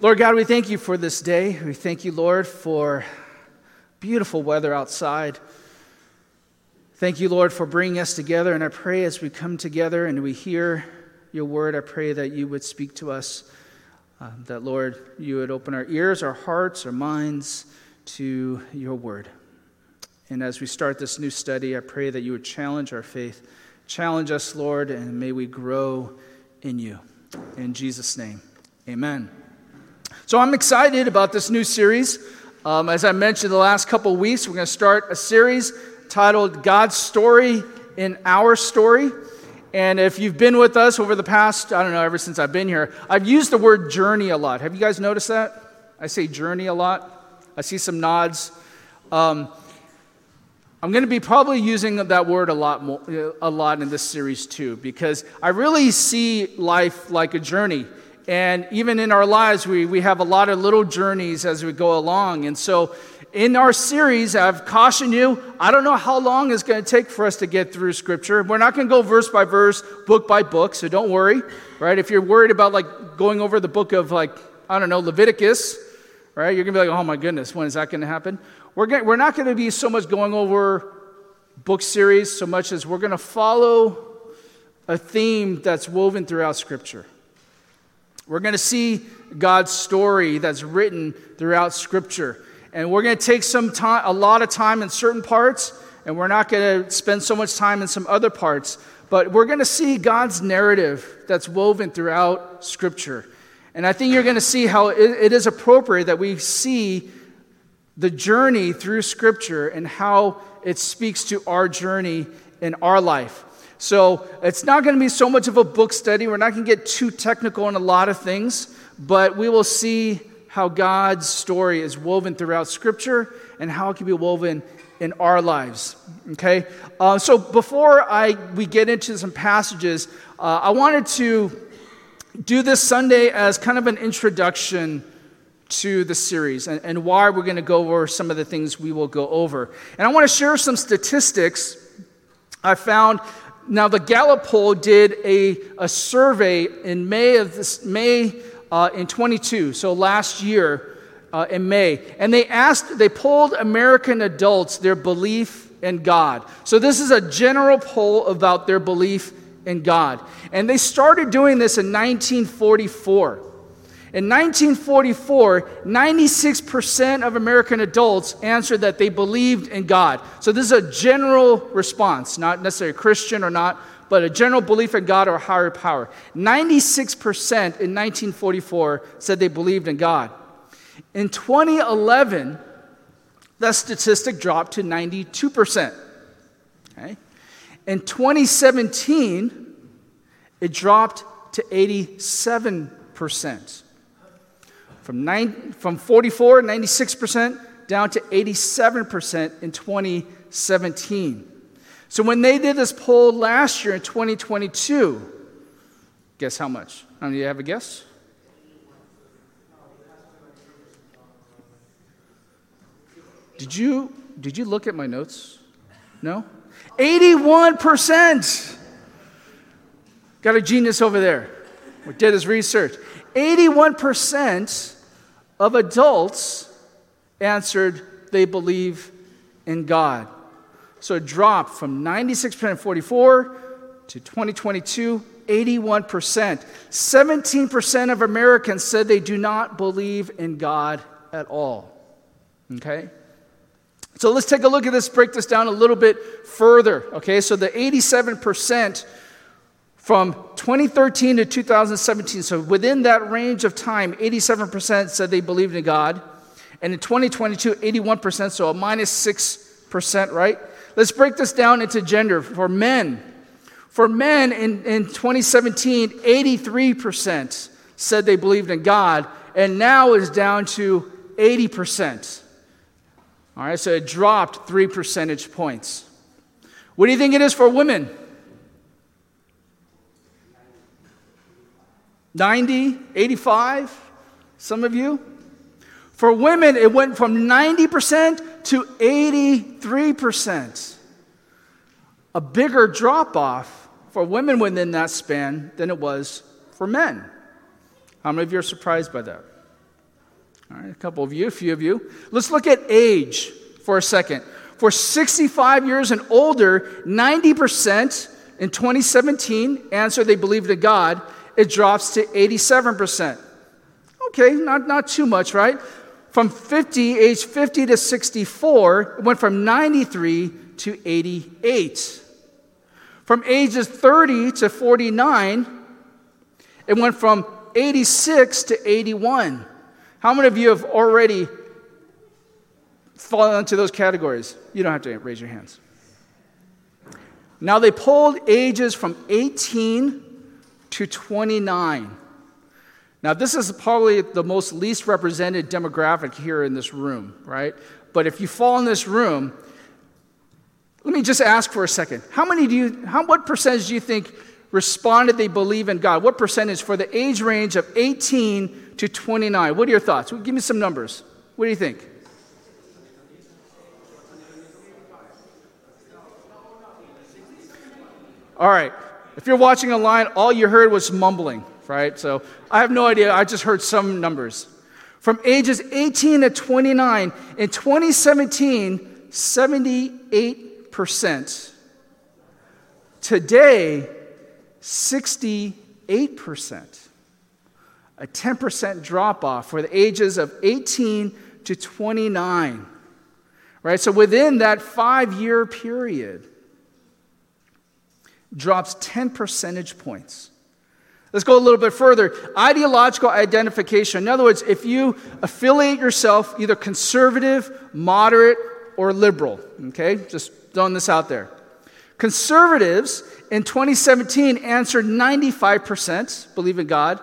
Lord God, we thank you for this day. We thank you, Lord, for beautiful weather outside. Thank you, Lord, for bringing us together. And I pray as we come together and we hear your word, I pray that you would speak to us. Uh, that, Lord, you would open our ears, our hearts, our minds to your word. And as we start this new study, I pray that you would challenge our faith. Challenge us, Lord, and may we grow in you. In Jesus' name, amen. So I'm excited about this new series. Um, as I mentioned the last couple weeks, we're going to start a series titled God's Story in Our Story. And if you've been with us over the past, I don't know, ever since I've been here, I've used the word journey a lot. Have you guys noticed that? I say journey a lot. I see some nods. Um, I'm going to be probably using that word a lot, more, a lot in this series too, because I really see life like a journey. And even in our lives, we, we have a lot of little journeys as we go along. And so in our series, I've cautioned you, I don't know how long it's going to take for us to get through Scripture. We're not going to go verse by verse, book by book, so don't worry, right? If you're worried about like going over the book of like, I don't know, Leviticus, right? You're going to be like, oh my goodness, when is that going to happen? We're, going, we're not going to be so much going over book series so much as we're going to follow a theme that's woven throughout Scripture. We're going to see God's story that's written throughout Scripture. And we're going to take some time, a lot of time in certain parts, and we're not going to spend so much time in some other parts. But we're going to see God's narrative that's woven throughout Scripture. And I think you're going to see how it, it is appropriate that we see the journey through Scripture and how it speaks to our journey in our life. So it's not going to be so much of a book study. We're not going to get too technical on a lot of things, but we will see how God's story is woven throughout Scripture and how it can be woven in our lives. Okay? Uh, so before I, we get into some passages, uh, I wanted to do this Sunday as kind of an introduction to the series and, and why we're going to go over some of the things we will go over. And I want to share some statistics I found. Now, the Gallup poll did a, a survey in May of this, May uh, in 22, so last year uh, in May, and they asked, they polled American adults their belief in God. So this is a general poll about their belief in God. And they started doing this in 1944. In 1944, 96% of American adults answered that they believed in God. So this is a general response, not necessarily Christian or not, but a general belief in God or a higher power. 96% in 1944 said they believed in God. In 2011, that statistic dropped to 92%. Okay? In 2017, it dropped to 87%. From, nine, from 44, 96%, down to 87% in 2017. So when they did this poll last year in 2022, guess how much? Do you have a guess? Did you did you look at my notes? No? 81%. Got a genius over there. We did his research. 81% of adults answered they believe in God. So it dropped from 96% 44 to 2022, 81%. 17% of Americans said they do not believe in God at all. Okay? So let's take a look at this, break this down a little bit further. Okay, so the 87% from 2013 to 2017, so within that range of time, 87% said they believed in God. And in 2022, 81%, so a minus 6%, right? Let's break this down into gender. For men, for men in, in 2017, 83% said they believed in God, and now it's down to 80%. All right, so it dropped three percentage points. What do you think it is for women? 90, 85, some of you? For women, it went from 90% to 83%. A bigger drop off for women within that span than it was for men. How many of you are surprised by that? All right, a couple of you, a few of you. Let's look at age for a second. For 65 years and older, 90% in 2017 answered they believed in God. It drops to 87%. Okay, not, not too much, right? From 50, age 50 to 64, it went from 93 to 88. From ages 30 to 49, it went from 86 to 81. How many of you have already fallen into those categories? You don't have to raise your hands. Now they polled ages from 18 to 29. Now, this is probably the most least represented demographic here in this room, right? But if you fall in this room, let me just ask for a second. How many do you, how, what percentage do you think responded they believe in God? What percentage for the age range of 18 to 29? What are your thoughts? Give me some numbers. What do you think? All right. If you're watching online, all you heard was mumbling, right? So I have no idea. I just heard some numbers. From ages 18 to 29, in 2017, 78%. Today, 68%. A 10% drop off for the ages of 18 to 29. Right? So within that five year period, drops 10 percentage points. Let's go a little bit further. Ideological identification. In other words, if you affiliate yourself either conservative, moderate, or liberal, okay? Just throwing this out there. Conservatives in 2017 answered 95% believe in God.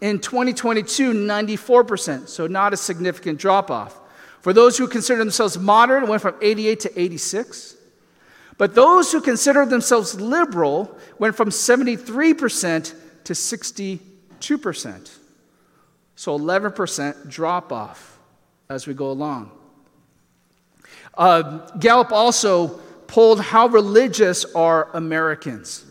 In 2022, 94%, so not a significant drop off. For those who consider themselves moderate, it went from 88 to 86. But those who consider themselves liberal went from 73% to 62%. So 11% drop off as we go along. Uh, Gallup also polled how religious are Americans.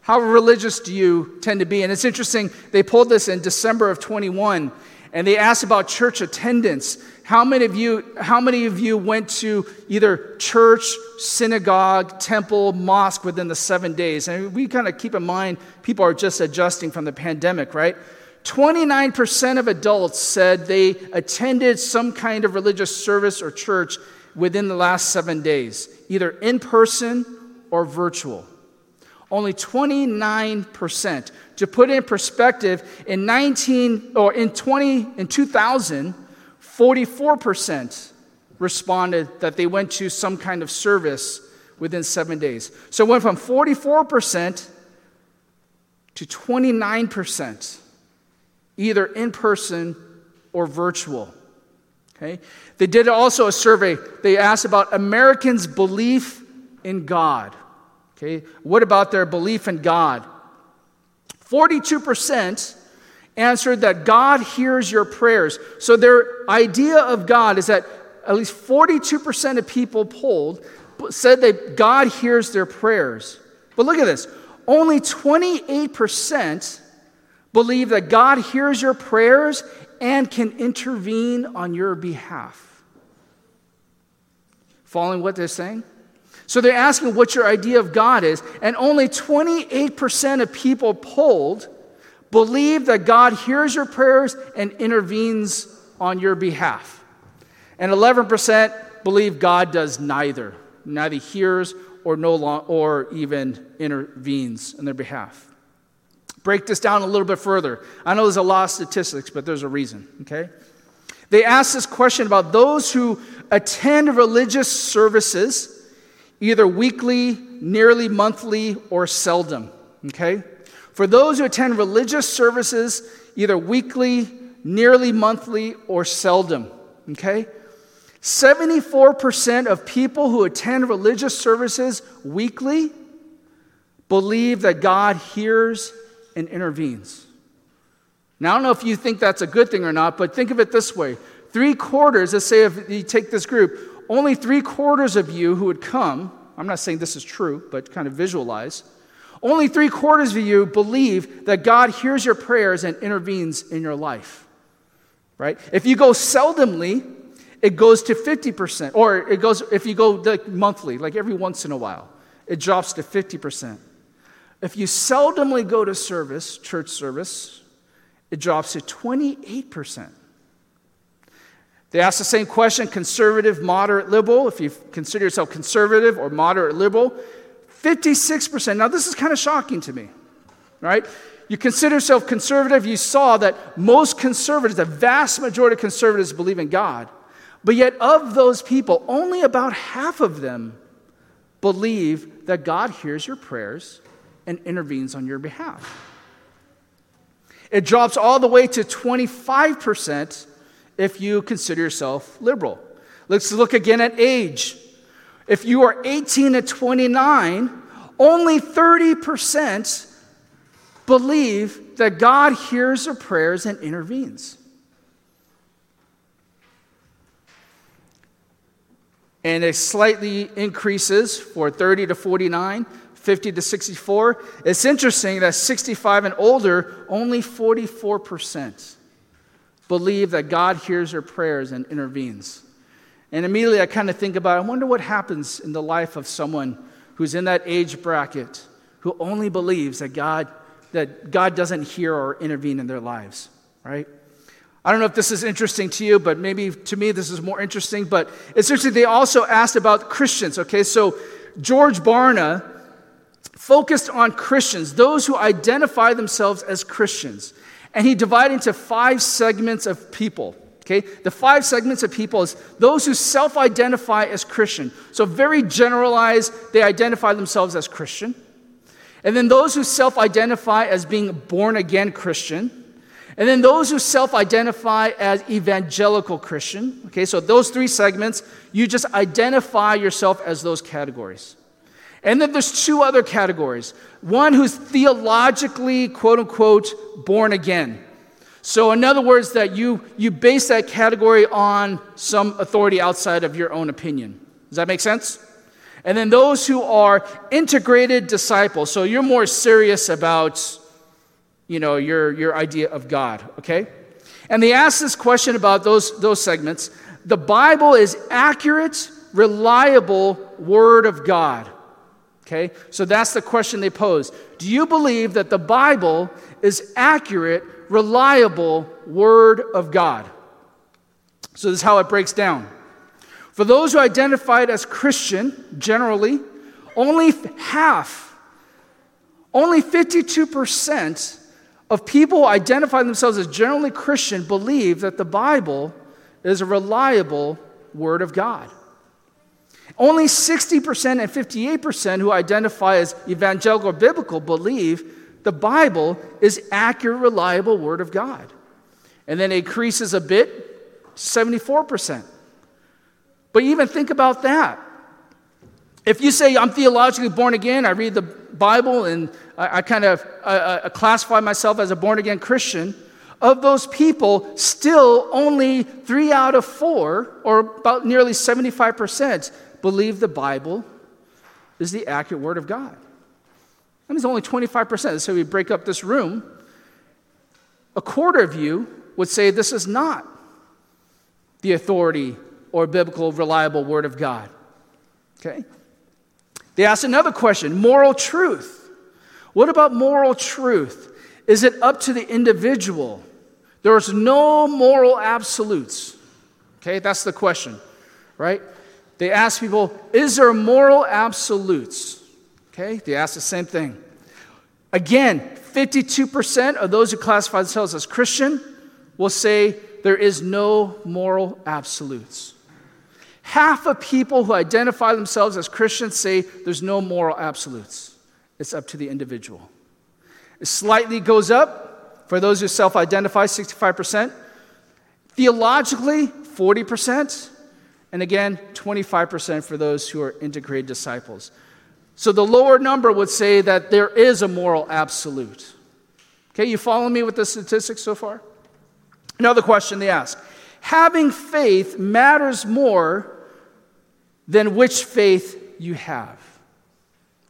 How religious do you tend to be? And it's interesting, they pulled this in December of 21, and they asked about church attendance. How many of you, how many of you went to either church, synagogue, temple, mosque within the seven days? And we kind of keep in mind people are just adjusting from the pandemic, right? 29% of adults said they attended some kind of religious service or church within the last seven days, either in person or virtual. Only 29%. To put in perspective, in 19 or in 20 in 2000, 44% responded that they went to some kind of service within seven days. So it went from 44% to 29%, either in person or virtual. Okay? They did also a survey. They asked about Americans' belief in God. Okay? What about their belief in God? 42% answered that God hears your prayers. So their idea of God is that at least 42% of people polled said that God hears their prayers. But look at this only 28% believe that God hears your prayers and can intervene on your behalf. Following what they're saying? So they're asking what your idea of God is, and only 28% of people polled Believe that God hears your prayers and intervenes on your behalf. And 11% believe God does neither, neither hears or, no long, or even intervenes on their behalf. Break this down a little bit further. I know there's a lot of statistics, but there's a reason, okay? They ask this question about those who attend religious services, either weekly, nearly monthly, or seldom, okay? For those who attend religious services, either weekly, nearly monthly, or seldom, okay? 74% of people who attend religious services weekly believe that God hears and intervenes. Now, I don't know if you think that's a good thing or not, but think of it this way three quarters, let's say if you take this group, only three quarters of you who would come, I'm not saying this is true, but kind of visualize, only three quarters of you believe that God hears your prayers and intervenes in your life. right? If you go seldomly, it goes to 50%. Or it goes, if you go like monthly, like every once in a while, it drops to 50%. If you seldomly go to service, church service, it drops to 28%. They ask the same question conservative, moderate, liberal. If you consider yourself conservative or moderate, liberal, 56%. Now, this is kind of shocking to me, right? You consider yourself conservative, you saw that most conservatives, the vast majority of conservatives, believe in God. But yet, of those people, only about half of them believe that God hears your prayers and intervenes on your behalf. It drops all the way to 25% if you consider yourself liberal. Let's look again at age. If you are 18 to 29, only 30% believe that God hears their prayers and intervenes. And it slightly increases for 30 to 49, 50 to 64. It's interesting that 65 and older, only 44% believe that God hears their prayers and intervenes. And immediately I kind of think about, I wonder what happens in the life of someone who's in that age bracket who only believes that God, that God doesn't hear or intervene in their lives, right? I don't know if this is interesting to you, but maybe to me this is more interesting. But it's interesting, they also asked about Christians, okay? So George Barna focused on Christians, those who identify themselves as Christians. And he divided into five segments of people. Okay? The five segments of people is those who self identify as Christian. So, very generalized, they identify themselves as Christian. And then those who self identify as being born again Christian. And then those who self identify as evangelical Christian. Okay, so those three segments, you just identify yourself as those categories. And then there's two other categories one who's theologically, quote unquote, born again. So, in other words, that you, you base that category on some authority outside of your own opinion. Does that make sense? And then those who are integrated disciples. So you're more serious about, you know, your, your idea of God, okay? And they ask this question about those, those segments. The Bible is accurate, reliable word of God. Okay? So that's the question they pose. Do you believe that the Bible is accurate, reliable word of God? So this is how it breaks down. For those who identified as Christian, generally, only half, only 52% of people who identify themselves as generally Christian believe that the Bible is a reliable word of God. Only 60% and 58% who identify as evangelical or biblical believe the Bible is accurate, reliable Word of God. And then it increases a bit, 74%. But even think about that. If you say, I'm theologically born again, I read the Bible and I, I kind of I, I classify myself as a born again Christian, of those people, still only three out of four, or about nearly 75%, believe the Bible is the accurate Word of God. That means only 25%. So we break up this room. A quarter of you would say this is not the authority or biblical, reliable Word of God. Okay? They ask another question moral truth. What about moral truth? Is it up to the individual? There's no moral absolutes. Okay, that's the question, right? They ask people, is there moral absolutes? Okay, they ask the same thing. Again, 52% of those who classify themselves as Christian will say there is no moral absolutes. Half of people who identify themselves as Christians say there's no moral absolutes. It's up to the individual. It slightly goes up for those who self identify, 65%. Theologically, 40%. And again, 25% for those who are integrated disciples. So the lower number would say that there is a moral absolute. Okay, you follow me with the statistics so far? Another question they ask Having faith matters more than which faith you have.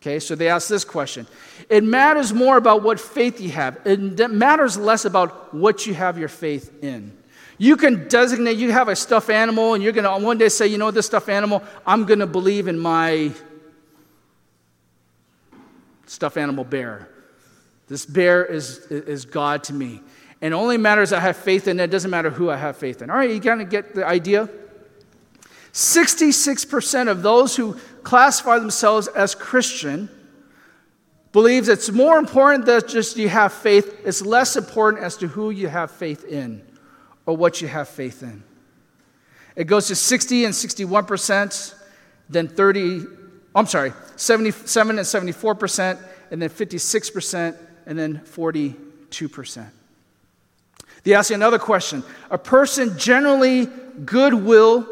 Okay, so they ask this question. It matters more about what faith you have, it matters less about what you have your faith in. You can designate, you have a stuffed animal, and you're going to one day say, you know, this stuffed animal, I'm going to believe in my stuffed animal bear. This bear is, is God to me. And only matters I have faith in it. Doesn't matter who I have faith in. All right, you kind of get the idea? 66% of those who classify themselves as Christian believes it's more important that just you have faith. It's less important as to who you have faith in or what you have faith in. It goes to 60 and 61%, then 30, I'm sorry, 77 and 74%, and then 56%, and then 42%. They ask you another question. A person generally good goodwill,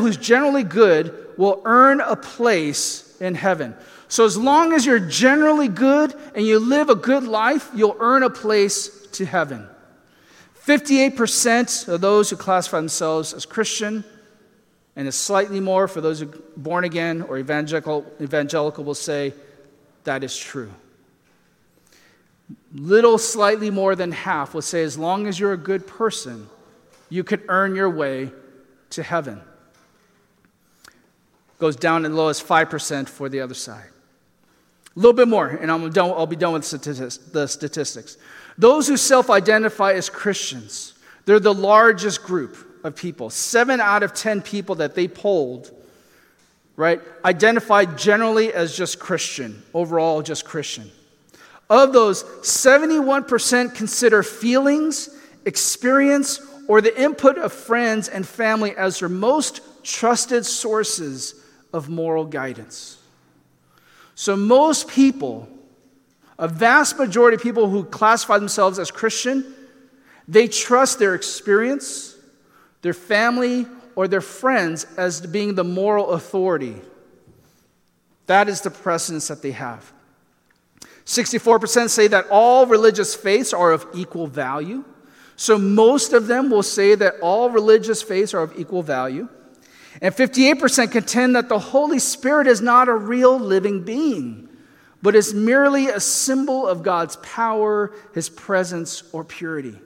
who's generally good, will earn a place in heaven. So, as long as you're generally good and you live a good life, you'll earn a place to heaven. 58% of those who classify themselves as Christian, and it's slightly more for those who are born again or evangelical, evangelical will say that is true. Little slightly more than half will say as long as you're a good person, you could earn your way to heaven. Goes down as low as 5% for the other side. A little bit more, and I'm done, I'll be done with the statistics. Those who self identify as Christians, they're the largest group of people. Seven out of 10 people that they polled, right, identified generally as just Christian, overall, just Christian. Of those, 71% consider feelings, experience, or the input of friends and family as their most trusted sources of moral guidance. So, most people, a vast majority of people who classify themselves as Christian, they trust their experience, their family, or their friends as being the moral authority. That is the precedence that they have. 64% say that all religious faiths are of equal value. So most of them will say that all religious faiths are of equal value. And 58% contend that the Holy Spirit is not a real living being, but is merely a symbol of God's power, his presence, or purity.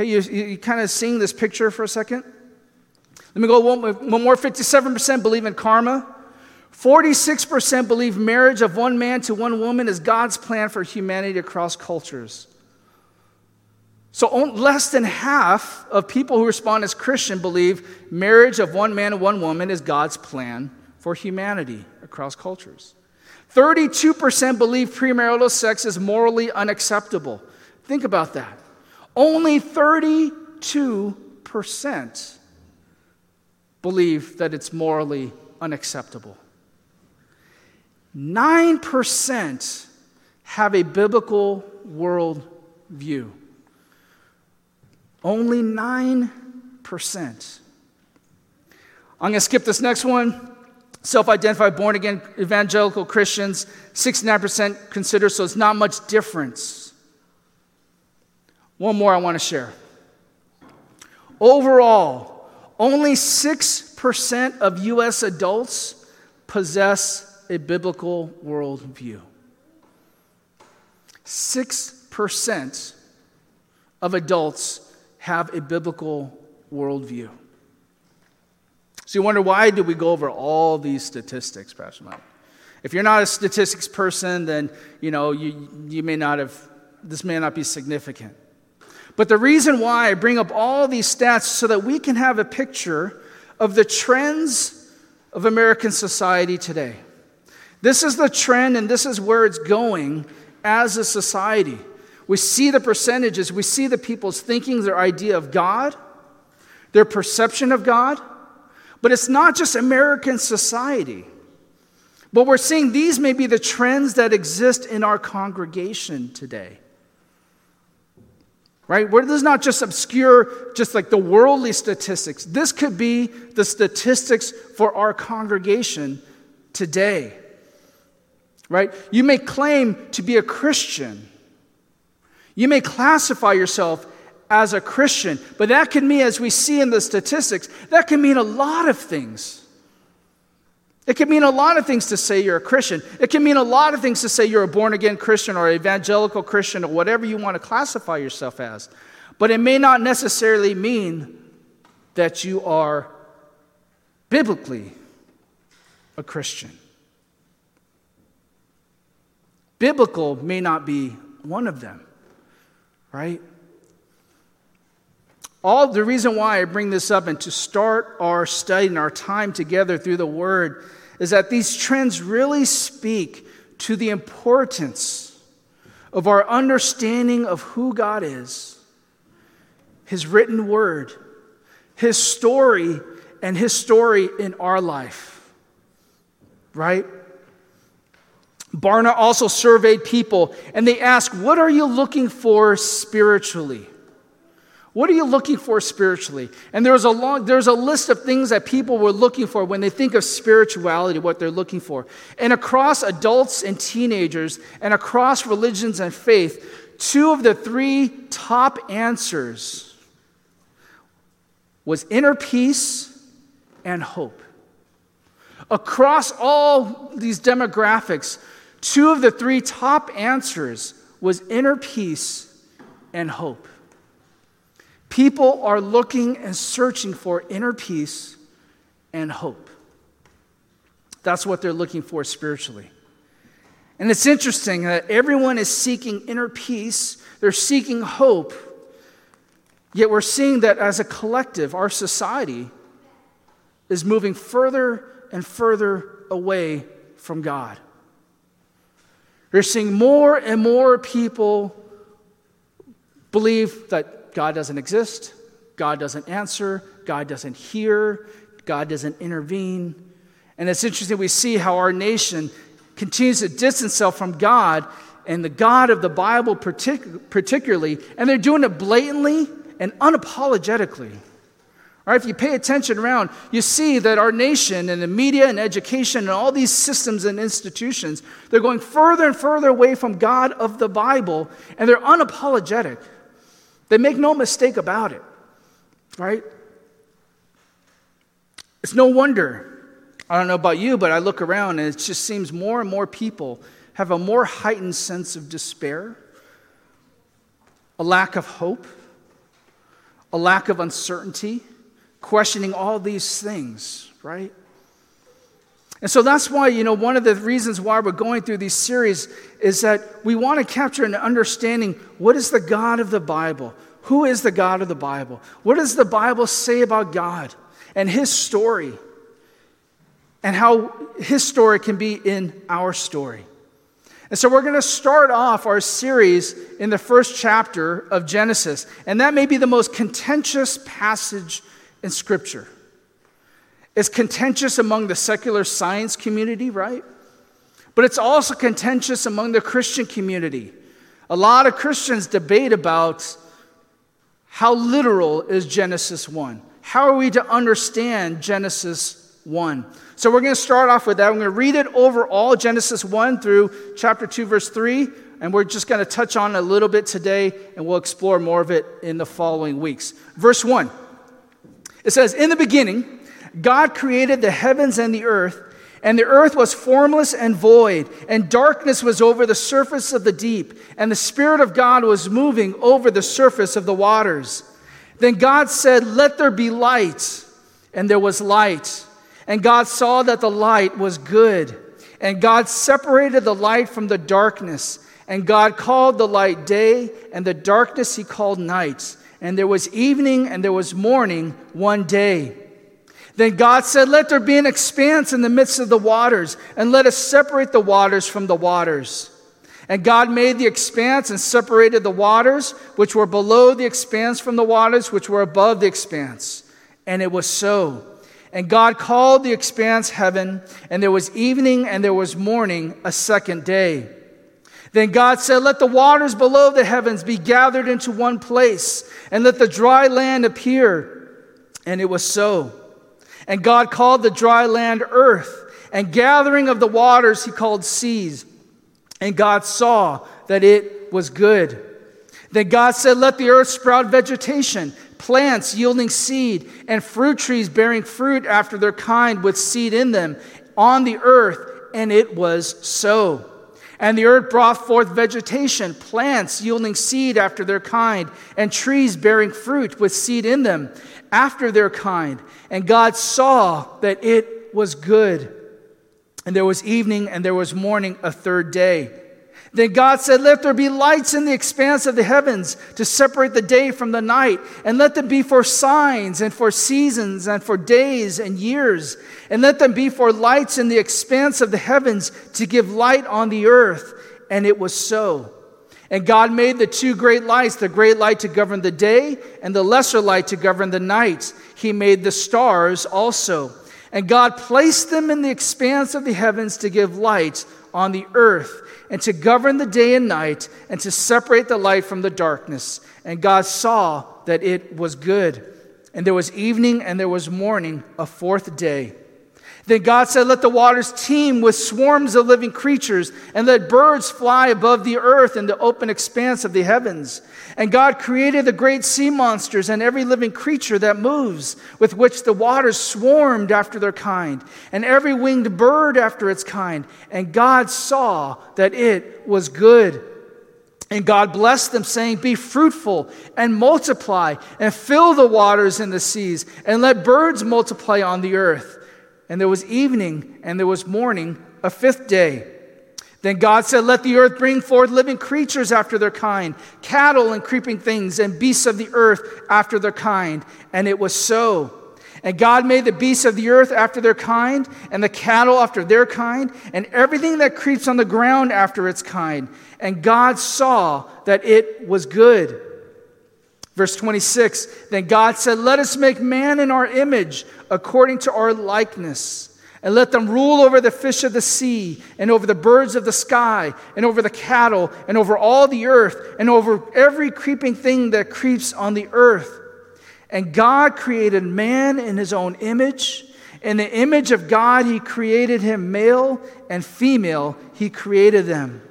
Okay, you, you kind of seeing this picture for a second? Let me go one, one more 57% believe in karma. 46% believe marriage of one man to one woman is God's plan for humanity across cultures. So, less than half of people who respond as Christian believe marriage of one man and one woman is God's plan for humanity across cultures. 32% believe premarital sex is morally unacceptable. Think about that. Only 32% believe that it's morally unacceptable. 9% have a biblical world view. Only 9%. I'm going to skip this next one. Self identified born again evangelical Christians, 69% consider, so it's not much difference. One more I want to share. Overall, only 6% of U.S. adults possess a biblical worldview. 6% of adults have a biblical worldview. So you wonder why do we go over all these statistics, Pastor Mike? If you're not a statistics person, then you know you, you may not have this may not be significant. But the reason why I bring up all these stats so that we can have a picture of the trends of American society today. This is the trend and this is where it's going as a society. We see the percentages, we see the people's thinking, their idea of God, their perception of God. But it's not just American society. But we're seeing these may be the trends that exist in our congregation today. Right? Where this is not just obscure, just like the worldly statistics. This could be the statistics for our congregation today. Right? You may claim to be a Christian, you may classify yourself as a Christian, but that can mean, as we see in the statistics, that can mean a lot of things. It can mean a lot of things to say you're a Christian. It can mean a lot of things to say you're a born again Christian or evangelical Christian or whatever you want to classify yourself as. But it may not necessarily mean that you are biblically a Christian. Biblical may not be one of them, right? All the reason why I bring this up and to start our study and our time together through the Word is that these trends really speak to the importance of our understanding of who God is, His written Word, His story, and His story in our life. Right? Barna also surveyed people and they asked, What are you looking for spiritually? What are you looking for spiritually? And there's a long, there's a list of things that people were looking for when they think of spirituality, what they're looking for. And across adults and teenagers and across religions and faith, two of the three top answers was inner peace and hope. Across all these demographics, two of the three top answers was inner peace and hope. People are looking and searching for inner peace and hope. That's what they're looking for spiritually. And it's interesting that everyone is seeking inner peace, they're seeking hope. Yet we're seeing that as a collective, our society is moving further and further away from God. We're seeing more and more people believe that God doesn't exist, God doesn't answer, God doesn't hear, God doesn't intervene. And it's interesting, we see how our nation continues to distance itself from God and the God of the Bible, partic- particularly, and they're doing it blatantly and unapologetically. All right, if you pay attention around, you see that our nation and the media and education and all these systems and institutions, they're going further and further away from God of the Bible, and they're unapologetic. They make no mistake about it, right? It's no wonder. I don't know about you, but I look around and it just seems more and more people have a more heightened sense of despair, a lack of hope, a lack of uncertainty, questioning all these things, right? And so that's why, you know, one of the reasons why we're going through these series is that we want to capture an understanding what is the God of the Bible? Who is the God of the Bible? What does the Bible say about God and his story? And how his story can be in our story. And so we're going to start off our series in the first chapter of Genesis. And that may be the most contentious passage in Scripture. It's contentious among the secular science community, right? But it's also contentious among the Christian community. A lot of Christians debate about how literal is Genesis 1? How are we to understand Genesis 1? So we're going to start off with that. I'm going to read it over all Genesis 1 through chapter 2, verse 3. And we're just going to touch on a little bit today, and we'll explore more of it in the following weeks. Verse 1 it says, In the beginning, God created the heavens and the earth, and the earth was formless and void, and darkness was over the surface of the deep, and the Spirit of God was moving over the surface of the waters. Then God said, Let there be light, and there was light. And God saw that the light was good. And God separated the light from the darkness. And God called the light day, and the darkness he called night. And there was evening and there was morning one day. Then God said, Let there be an expanse in the midst of the waters, and let us separate the waters from the waters. And God made the expanse and separated the waters which were below the expanse from the waters which were above the expanse. And it was so. And God called the expanse heaven, and there was evening and there was morning a second day. Then God said, Let the waters below the heavens be gathered into one place, and let the dry land appear. And it was so. And God called the dry land earth, and gathering of the waters he called seas. And God saw that it was good. Then God said, Let the earth sprout vegetation, plants yielding seed, and fruit trees bearing fruit after their kind with seed in them on the earth, and it was so. And the earth brought forth vegetation, plants yielding seed after their kind, and trees bearing fruit with seed in them after their kind. And God saw that it was good. And there was evening and there was morning a third day. Then God said, Let there be lights in the expanse of the heavens to separate the day from the night, and let them be for signs and for seasons and for days and years, and let them be for lights in the expanse of the heavens to give light on the earth. And it was so. And God made the two great lights, the great light to govern the day, and the lesser light to govern the night. He made the stars also. And God placed them in the expanse of the heavens to give light on the earth and to govern the day and night, and to separate the light from the darkness. And God saw that it was good. And there was evening and there was morning, a fourth day. Then God said, Let the waters teem with swarms of living creatures, and let birds fly above the earth in the open expanse of the heavens. And God created the great sea monsters and every living creature that moves, with which the waters swarmed after their kind, and every winged bird after its kind. And God saw that it was good. And God blessed them, saying, Be fruitful and multiply, and fill the waters in the seas, and let birds multiply on the earth. And there was evening, and there was morning, a fifth day. Then God said, Let the earth bring forth living creatures after their kind, cattle and creeping things, and beasts of the earth after their kind. And it was so. And God made the beasts of the earth after their kind, and the cattle after their kind, and everything that creeps on the ground after its kind. And God saw that it was good. Verse 26 Then God said, Let us make man in our image, according to our likeness and let them rule over the fish of the sea, and over the birds of the sky, and over the cattle, and over all the earth, and over every creeping thing that creeps on the earth. And God created man in his own image. In the image of God, he created him, male and female, he created them.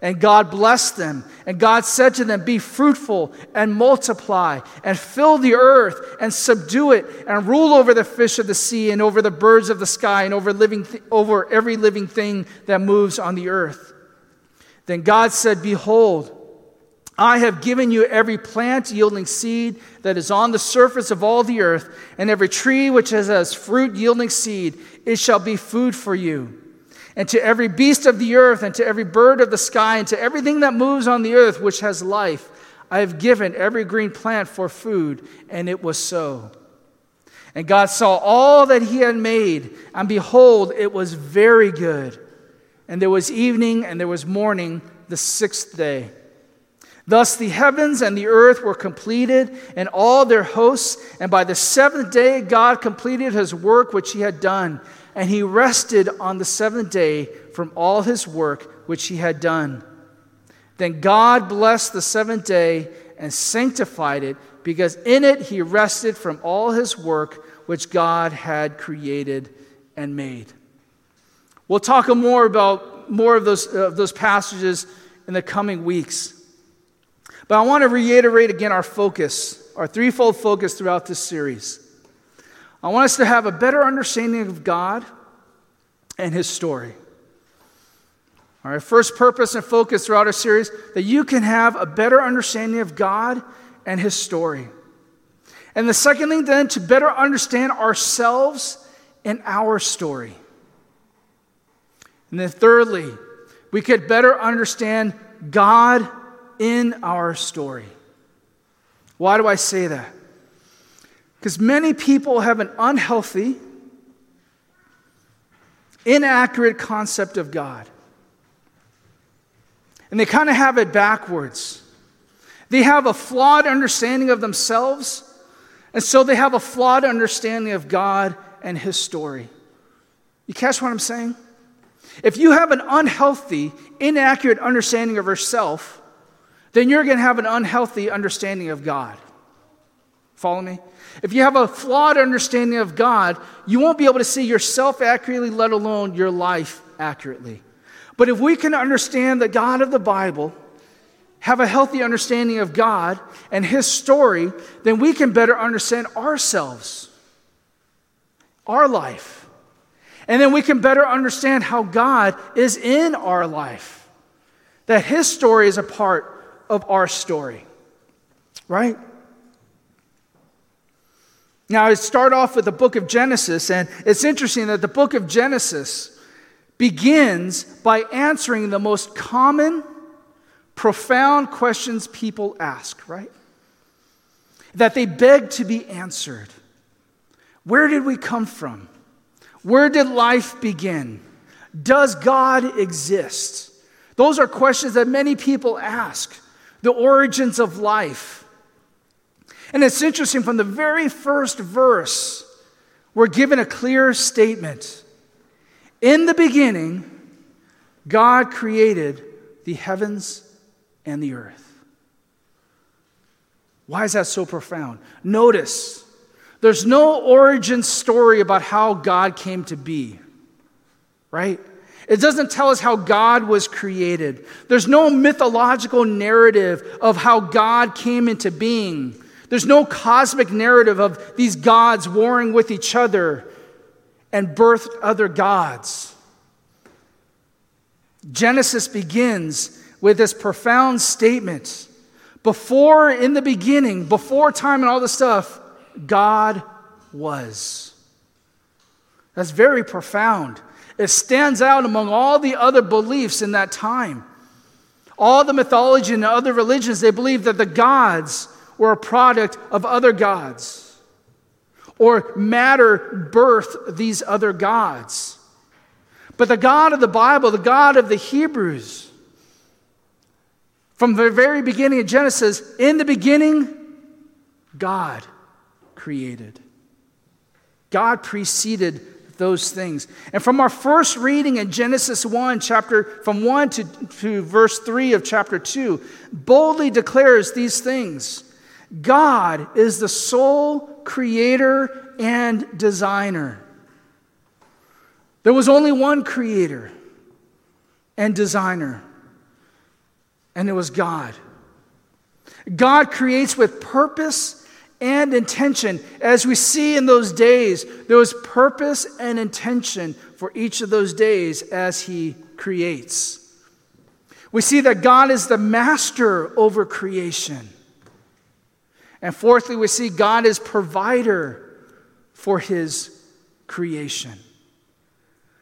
And God blessed them. And God said to them, Be fruitful and multiply, and fill the earth and subdue it, and rule over the fish of the sea, and over the birds of the sky, and over, living th- over every living thing that moves on the earth. Then God said, Behold, I have given you every plant yielding seed that is on the surface of all the earth, and every tree which has fruit yielding seed, it shall be food for you and to every beast of the earth, and to every bird of the sky, and to everything that moves on the earth which has life, I have given every green plant for food. And it was so. And God saw all that he had made, and behold, it was very good. And there was evening and there was morning the sixth day. Thus the heavens and the earth were completed, and all their hosts. And by the seventh day, God completed his work which he had done and he rested on the seventh day from all his work which he had done. Then God blessed the seventh day and sanctified it, because in it he rested from all his work which God had created and made. We'll talk more about more of those, uh, those passages in the coming weeks. But I want to reiterate again our focus, our threefold focus throughout this series. I want us to have a better understanding of God and his story. All right, first purpose and focus throughout our series that you can have a better understanding of God and his story. And the second thing, then, to better understand ourselves and our story. And then, thirdly, we could better understand God in our story. Why do I say that? Because many people have an unhealthy, inaccurate concept of God. And they kind of have it backwards. They have a flawed understanding of themselves, and so they have a flawed understanding of God and His story. You catch what I'm saying? If you have an unhealthy, inaccurate understanding of yourself, then you're going to have an unhealthy understanding of God. Follow me? If you have a flawed understanding of God, you won't be able to see yourself accurately, let alone your life accurately. But if we can understand the God of the Bible, have a healthy understanding of God and His story, then we can better understand ourselves, our life. And then we can better understand how God is in our life. That His story is a part of our story. Right? Now, I start off with the book of Genesis, and it's interesting that the book of Genesis begins by answering the most common, profound questions people ask, right? That they beg to be answered. Where did we come from? Where did life begin? Does God exist? Those are questions that many people ask. The origins of life. And it's interesting, from the very first verse, we're given a clear statement. In the beginning, God created the heavens and the earth. Why is that so profound? Notice, there's no origin story about how God came to be, right? It doesn't tell us how God was created. There's no mythological narrative of how God came into being. There's no cosmic narrative of these gods warring with each other and birthed other gods. Genesis begins with this profound statement. Before, in the beginning, before time and all this stuff, God was. That's very profound. It stands out among all the other beliefs in that time. All the mythology and the other religions, they believe that the gods were a product of other gods, or matter birthed these other gods. But the God of the Bible, the God of the Hebrews, from the very beginning of Genesis, in the beginning, God created. God preceded those things. And from our first reading in Genesis 1, chapter from 1 to, to verse 3 of chapter 2, boldly declares these things. God is the sole creator and designer. There was only one creator and designer, and it was God. God creates with purpose and intention. As we see in those days, there was purpose and intention for each of those days as He creates. We see that God is the master over creation. And fourthly, we see God is provider for his creation.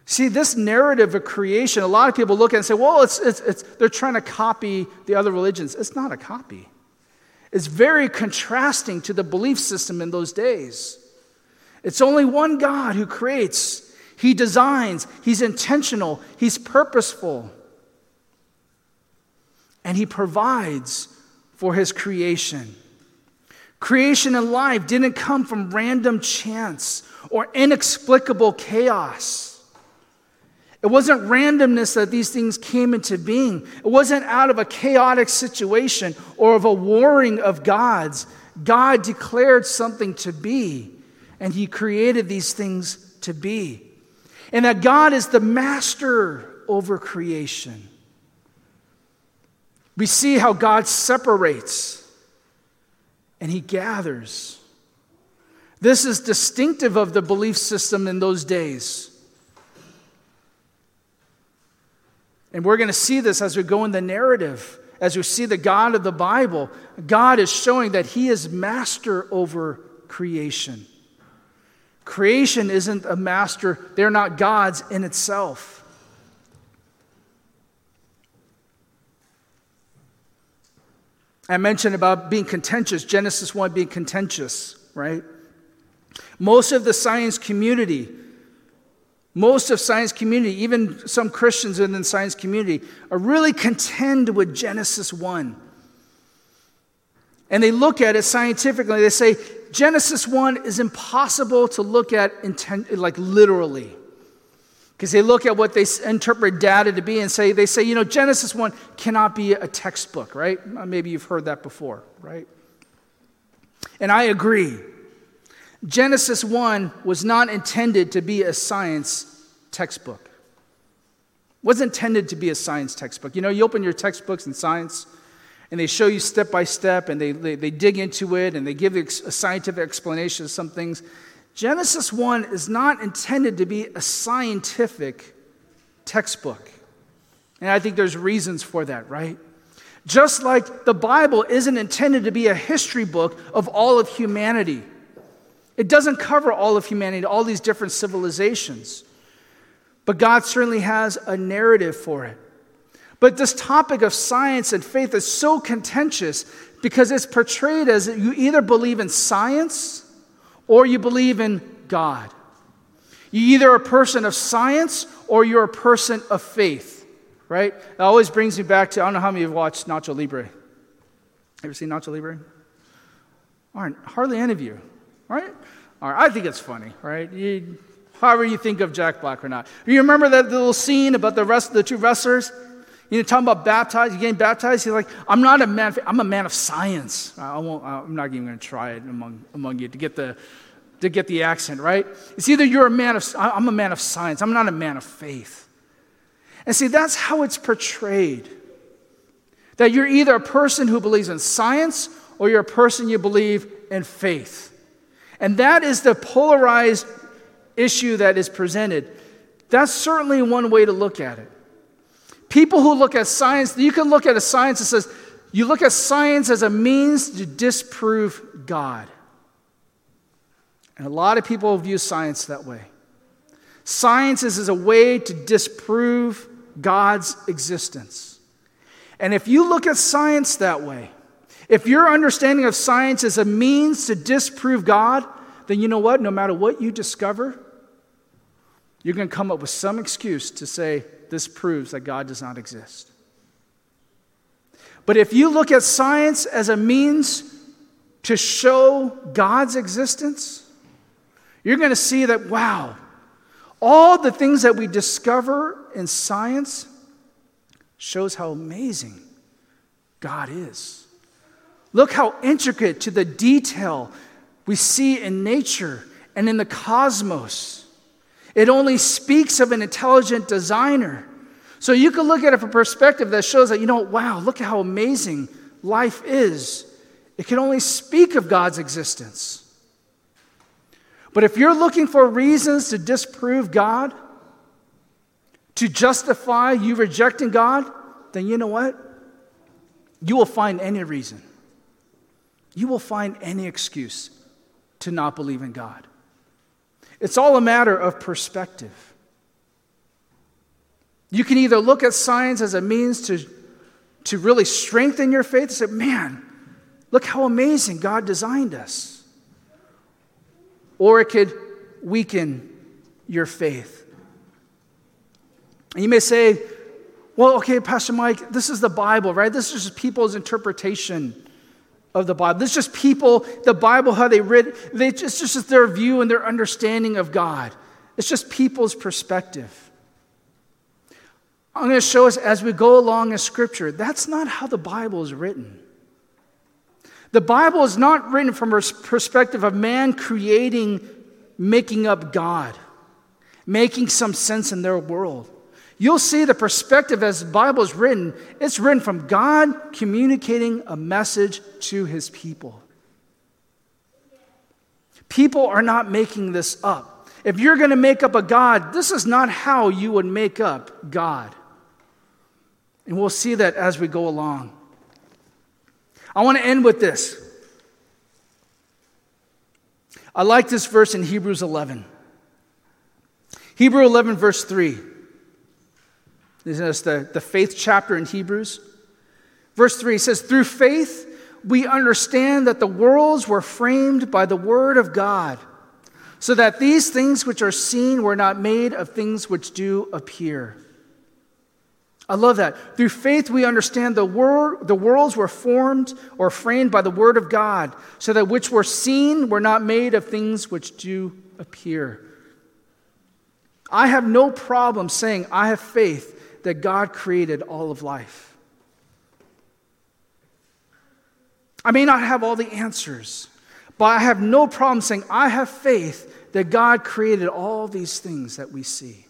See, this narrative of creation, a lot of people look at it and say, well, it's, it's, it's, they're trying to copy the other religions. It's not a copy. It's very contrasting to the belief system in those days. It's only one God who creates, He designs, He's intentional, He's purposeful, and He provides for His creation. Creation and life didn't come from random chance or inexplicable chaos. It wasn't randomness that these things came into being. It wasn't out of a chaotic situation or of a warring of gods. God declared something to be, and He created these things to be. And that God is the master over creation. We see how God separates and he gathers. This is distinctive of the belief system in those days. And we're going to see this as we go in the narrative, as we see the God of the Bible. God is showing that he is master over creation. Creation isn't a master, they're not gods in itself. I mentioned about being contentious, Genesis 1 being contentious, right? Most of the science community, most of science community, even some Christians within the science community, are really contend with Genesis 1. And they look at it scientifically. They say Genesis 1 is impossible to look at like literally. Because they look at what they interpret data to be and say, they say, you know, Genesis 1 cannot be a textbook, right? Uh, maybe you've heard that before, right? And I agree. Genesis 1 was not intended to be a science textbook. It wasn't intended to be a science textbook. You know, you open your textbooks in science and they show you step by step and they, they, they dig into it and they give a scientific explanation of some things. Genesis 1 is not intended to be a scientific textbook. And I think there's reasons for that, right? Just like the Bible isn't intended to be a history book of all of humanity. It doesn't cover all of humanity, all these different civilizations. But God certainly has a narrative for it. But this topic of science and faith is so contentious because it's portrayed as you either believe in science or you believe in God. You're either a person of science or you're a person of faith, right? That always brings me back to I don't know how many of you have watched Nacho Libre. Ever seen Nacho Libre? Aren't hardly any of you, right? All right, I think it's funny, right? You, however you think of Jack Black or not. Do you remember that little scene about the rest of the two wrestlers? You know, talking about baptized, you getting baptized. He's like, I'm not a man. I'm a man of science. I won't. I'm not even going to try it among among you to get the to get the accent right. It's either you're a man of. I'm a man of science. I'm not a man of faith. And see, that's how it's portrayed. That you're either a person who believes in science or you're a person you believe in faith. And that is the polarized issue that is presented. That's certainly one way to look at it. People who look at science, you can look at a science that says, you look at science as a means to disprove God. And a lot of people view science that way. Science is as a way to disprove God's existence. And if you look at science that way, if your understanding of science is a means to disprove God, then you know what? No matter what you discover, you're going to come up with some excuse to say, this proves that God does not exist. But if you look at science as a means to show God's existence, you're going to see that, wow, all the things that we discover in science shows how amazing God is. Look how intricate to the detail we see in nature and in the cosmos. It only speaks of an intelligent designer. So you can look at it from a perspective that shows that, you know, wow, look at how amazing life is. It can only speak of God's existence. But if you're looking for reasons to disprove God, to justify you rejecting God, then you know what? You will find any reason. You will find any excuse to not believe in God. It's all a matter of perspective. You can either look at science as a means to, to really strengthen your faith and say, man, look how amazing God designed us. Or it could weaken your faith. And you may say, well, okay, Pastor Mike, this is the Bible, right? This is just people's interpretation of the Bible. This is just people, the Bible, how they read, they, it's just their view and their understanding of God. It's just people's perspective. I'm going to show us as we go along in Scripture, that's not how the Bible is written. The Bible is not written from a perspective of man creating, making up God, making some sense in their world. You'll see the perspective as the Bible is written, it's written from God communicating a message to his people. People are not making this up. If you're going to make up a God, this is not how you would make up God. And we'll see that as we go along. I want to end with this. I like this verse in Hebrews 11. Hebrew 11, verse 3. This is the, the faith chapter in Hebrews. Verse 3 says, Through faith, we understand that the worlds were framed by the word of God, so that these things which are seen were not made of things which do appear. I love that. Through faith, we understand the, wor- the worlds were formed or framed by the word of God, so that which were seen were not made of things which do appear. I have no problem saying I have faith that God created all of life. I may not have all the answers, but I have no problem saying I have faith that God created all these things that we see.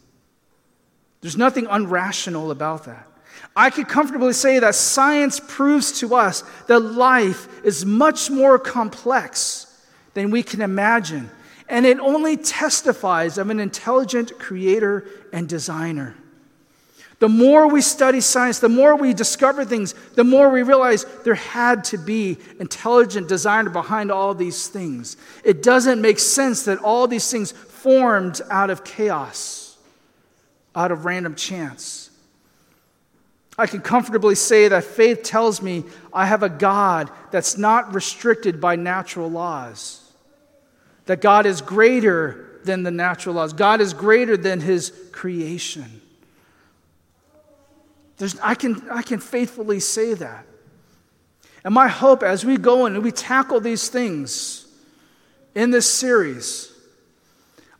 There's nothing unrational about that. I could comfortably say that science proves to us that life is much more complex than we can imagine. And it only testifies of an intelligent creator and designer. The more we study science, the more we discover things, the more we realize there had to be intelligent designer behind all these things. It doesn't make sense that all these things formed out of chaos, out of random chance. I can comfortably say that faith tells me I have a God that's not restricted by natural laws, that God is greater than the natural laws, God is greater than his creation. There's, I, can, I can faithfully say that. And my hope as we go and we tackle these things in this series,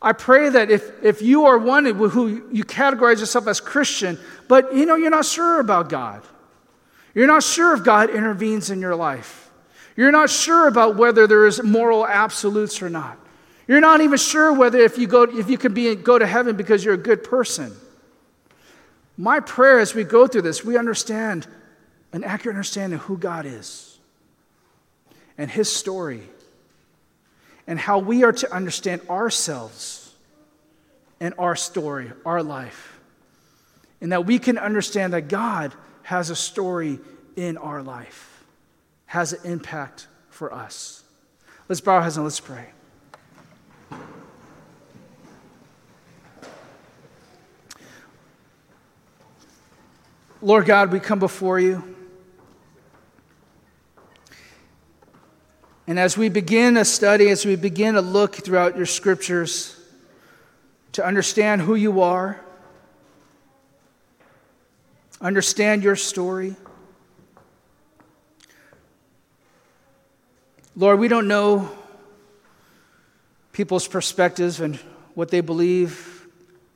I pray that if, if you are one who you categorize yourself as Christian, but you know you're not sure about God, you're not sure if God intervenes in your life, you're not sure about whether there is moral absolutes or not, you're not even sure whether if you go if you can be go to heaven because you're a good person. My prayer as we go through this, we understand an accurate understanding of who God is and His story and how we are to understand ourselves and our story, our life. And that we can understand that God has a story in our life, has an impact for us. Let's bow our heads and let's pray. Lord God, we come before you. And as we begin a study, as we begin to look throughout your scriptures to understand who you are, understand your story, Lord, we don't know people's perspectives and what they believe.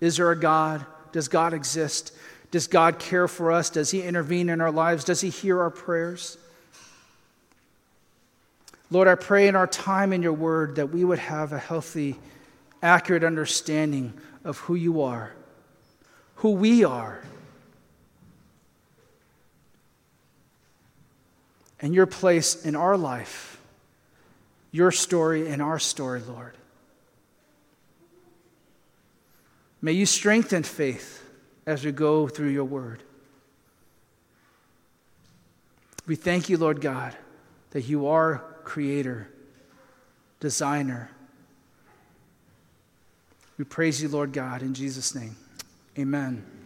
Is there a God? Does God exist? Does God care for us? Does He intervene in our lives? Does He hear our prayers? Lord, I pray in our time in your word that we would have a healthy, accurate understanding of who you are, who we are, and your place in our life, your story in our story, Lord. May you strengthen faith as we go through your word. We thank you, Lord God, that you are creator, designer. We praise you, Lord God, in Jesus' name. Amen.